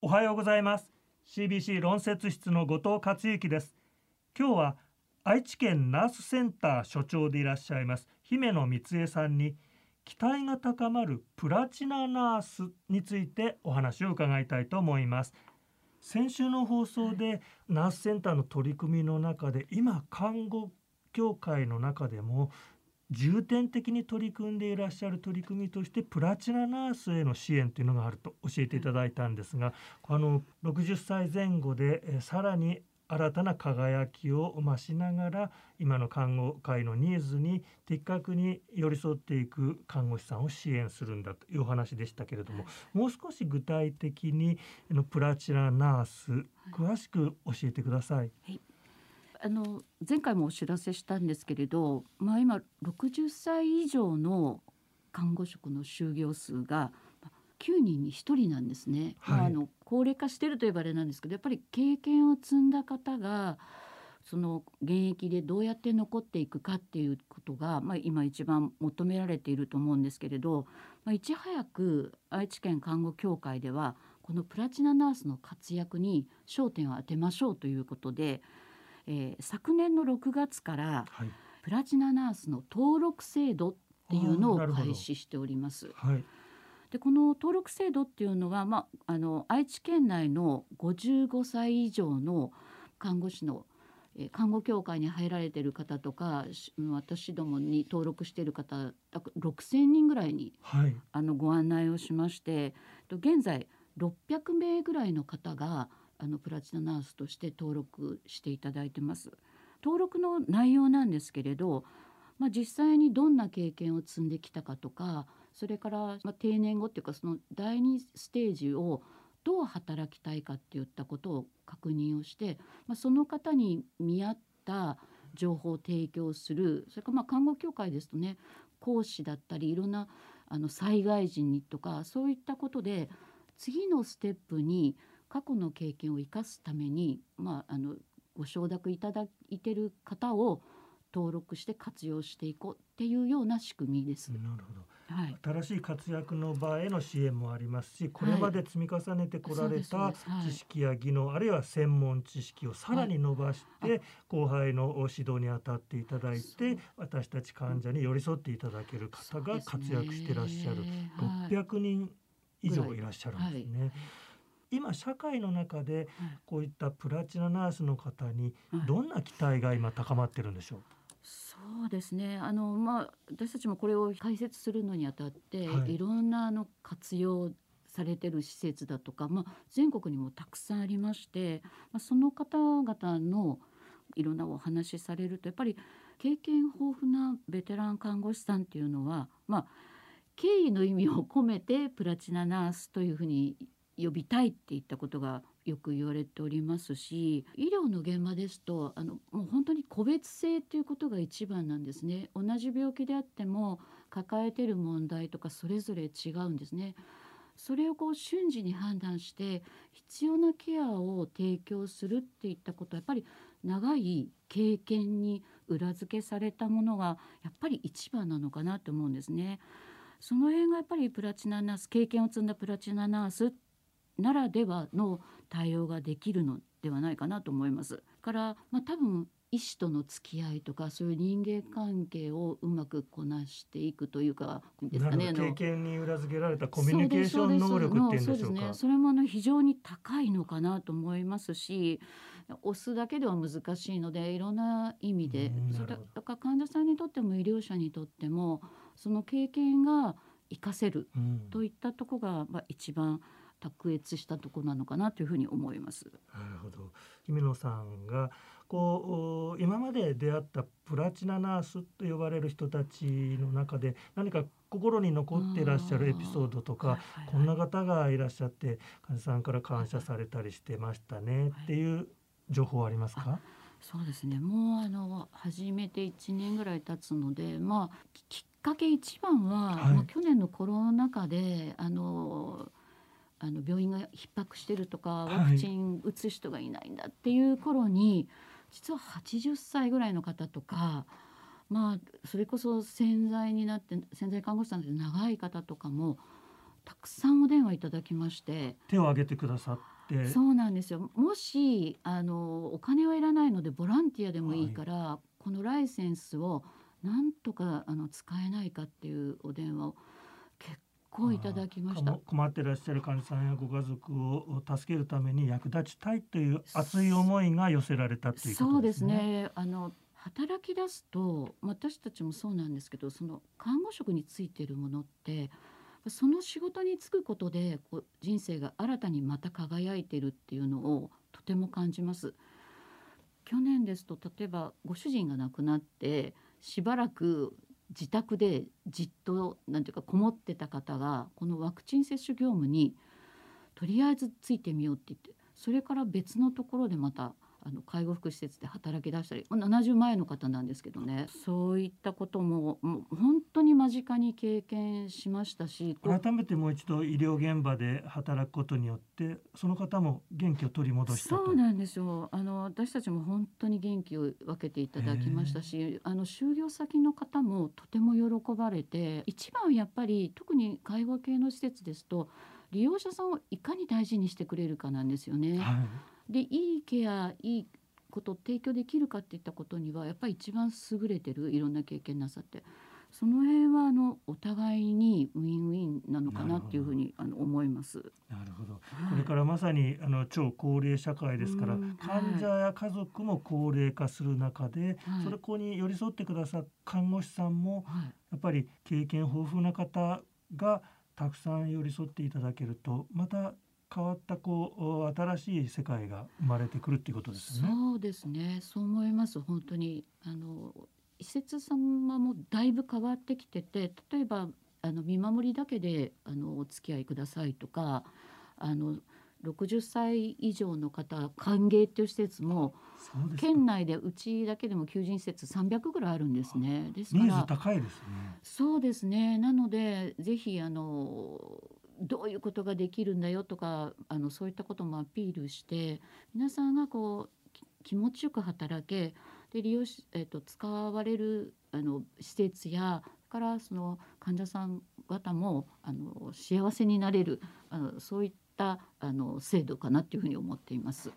おはようございます。CBC 論説室の後藤克之です。今日は愛知県ナースセンター所長でいらっしゃいます姫野光恵さんに期待が高まるプラチナナースについてお話を伺いたいと思います。先週の放送でナースセンターの取り組みの中で今看護協会の中でも重点的に取り組んでいらっしゃる取り組みとしてプラチナナースへの支援というのがあると教えていただいたんですがあの60歳前後でさらに新たな輝きを増しながら今の看護界のニーズに的確に寄り添っていく看護師さんを支援するんだというお話でしたけれども、もう少し具体的にのプラチナナース詳しく教えてください。はいあの前回もお知らせしたんですけれど、まあ、今60歳以上の看護職の就業数が9人に1人なんですね。はい、まあ、あの高齢化してるといえばあれなんですけどやっぱり経験を積んだ方がその現役でどうやって残っていくかっていうことが、まあ、今一番求められていると思うんですけれど、まあ、いち早く愛知県看護協会ではこのプラチナナースの活躍に焦点を当てましょうということでえー、昨年の6月から、はい、プラチナナースの登録制度っていうのを開始しております。はい、でこの登録制度っていうのは、まあ、あの愛知県内の55歳以上の看護師の看護協会に入られている方とか私どもに登録している方6,000人ぐらいに、はい、あのご案内をしまして現在600名ぐらいの方があのプラチナナースとして登録していただいてます。登録の内容なんですけれど、まあ、実際にどんな経験を積んできたかとかそれから、まあ、定年後っていうかその第2ステージをどう働きたいかっていったことを確認をして、まあ、その方に見合った情報を提供するそれからまあ看護協会ですとね講師だったりいろんなあの災害時にとかそういったことで次のステップに過去の経験を生かすために、まあ、あのご承諾いただいてる方を登録して活用していこうっていうような仕組みです。なるほど。はい、新しい活躍の場への支援もありますし、これまで積み重ねてこられた知識や技能、はい、あるいは専門知識をさらに伸ばして、はい、後輩の指導に当たっていただいて、私たち患者に寄り添っていただける方が活躍してらっしゃる、600人以上いらっしゃるんですね。今社会の中でこういったプラチナナースの方にどんな期待が今高まってるんでしょう、そうですね。あの、まあ、私たちもこれを解説するのにあたって、はい、いろんなあの活用されてる施設だとか、まあ、全国にもたくさんありまして、まあ、その方々のいろんなお話しされるとやっぱり経験豊富なベテラン看護師さんっていうのは、まあ、敬意の意味を込めてプラチナナースというふうに呼びたいっていったことがよく言われておりますし医療の現場ですとあのもう本当に個別性っていうことが一番なんですね同じ病気であっても抱えてる問題とかそれぞれ違うんですねそれをこう瞬時に判断して必要なケアを提供するっていったことはやっぱり長い経験に裏付けされたものがやっぱり一番なのかなと思うんですね。その辺がやっぱりプラチナナース経験を積んだプラチナナースならではの対応ができるのではないかなと思います。から、まあ、多分医師との付き合いとかそういう人間関係をうまくこなしていくというかですかね経験に裏付けられたコミュニケーション能力っていうんでしょうか。ね、それもあの非常に高いのかなと思いますし押すだけでは難しいのでいろんな意味でそれだから患者さんにとっても医療者にとってもその経験が活かせるといったとこが、まあ、一番卓越したとこなのかなというふうに思います。なるほど。姫野さんがこう今まで出会ったプラチナナースと呼ばれる人たちの中で何か心に残っていらっしゃるエピソードとか、はいはいはい、こんな方がいらっしゃって患者さんから感謝されたりしてましたねっていう情報はありますか、そうですね。もうあの始めて1年ぐらい経つのでまあきっかけ一番は、はい、まあ、去年のコロナ禍であのが逼迫してるとかワクチン打つ人がいないんだっていう頃に、はい、実は80歳ぐらいの方とかまあそれこそ潜在になって潜在看護師さんで長い方とかもたくさんお電話いただきまして。手を挙げてくださって。そうなんですよ。もしあのお金はいらないのでボランティアでもいいから、このライセンスをなんとかあの使えないかっていうお電話を結構いただきました。困ってらっしゃる患者さんやご家族を助けるために役立ちたいという熱い思いが寄せられたっていうそうですすことでね。ねあの働き出すと私たちもそうなんですけどその看護職についているものってその仕事に就くことでこう人生が新たにまた輝いてるっていうのをとても感じます。去年ですと例えばご主人が亡くなってしばらく自宅でじっとなんていうかこもってた方がこのワクチン接種業務にとりあえずついてみようって言ってそれから別のところでまたあの介護福祉施設で働き出したり70前の方なんですけどね。そういったことももう本に間近に経験しましたし改めてもう一度医療現場で働くことによってその方も元気を取り戻したと。そうなんですよ。あの私たちも本当に元気を分けていただきましたしあの就業先の方もとても喜ばれて一番はやっぱり特に介護系の施設ですと利用者さんをいかに大事にしてくれるかなんですよね。はい。でいいケアいいことを提供できるかっていったことにはやっぱり一番優れてるいろんな経験なさってその辺はあのお互いにウィンウィンなのかなっていうふうにあの思います。なるほど。はい。これからまさにあの超高齢社会ですからうん患者や家族も高齢化する中ではい。それこに寄り添ってくださる看護師さんもはい。やっぱり経験豊富な方がたくさん寄り添っていただけるとまた変わったこう新しい世界が生まれてくるっていうことですよね。そうですね。そう思います。本当にあの施設様もだいぶ変わってきてて例えばあの見守りだけであのお付き合いくださいとかあの60歳以上の方歓迎っていう施設も県内でうちだけでも求人施設300ぐらいあるんですね。ですかニーズら高いですね。そうですねなのでぜひあのどういうことができるんだよとかあのそういったこともアピールして皆さんがこうき気持ちよく働けで利用し、えっと使われるあの施設やからその患者さん方もあの幸せになれるあのそういったあの制度かなっていうふうに思っています。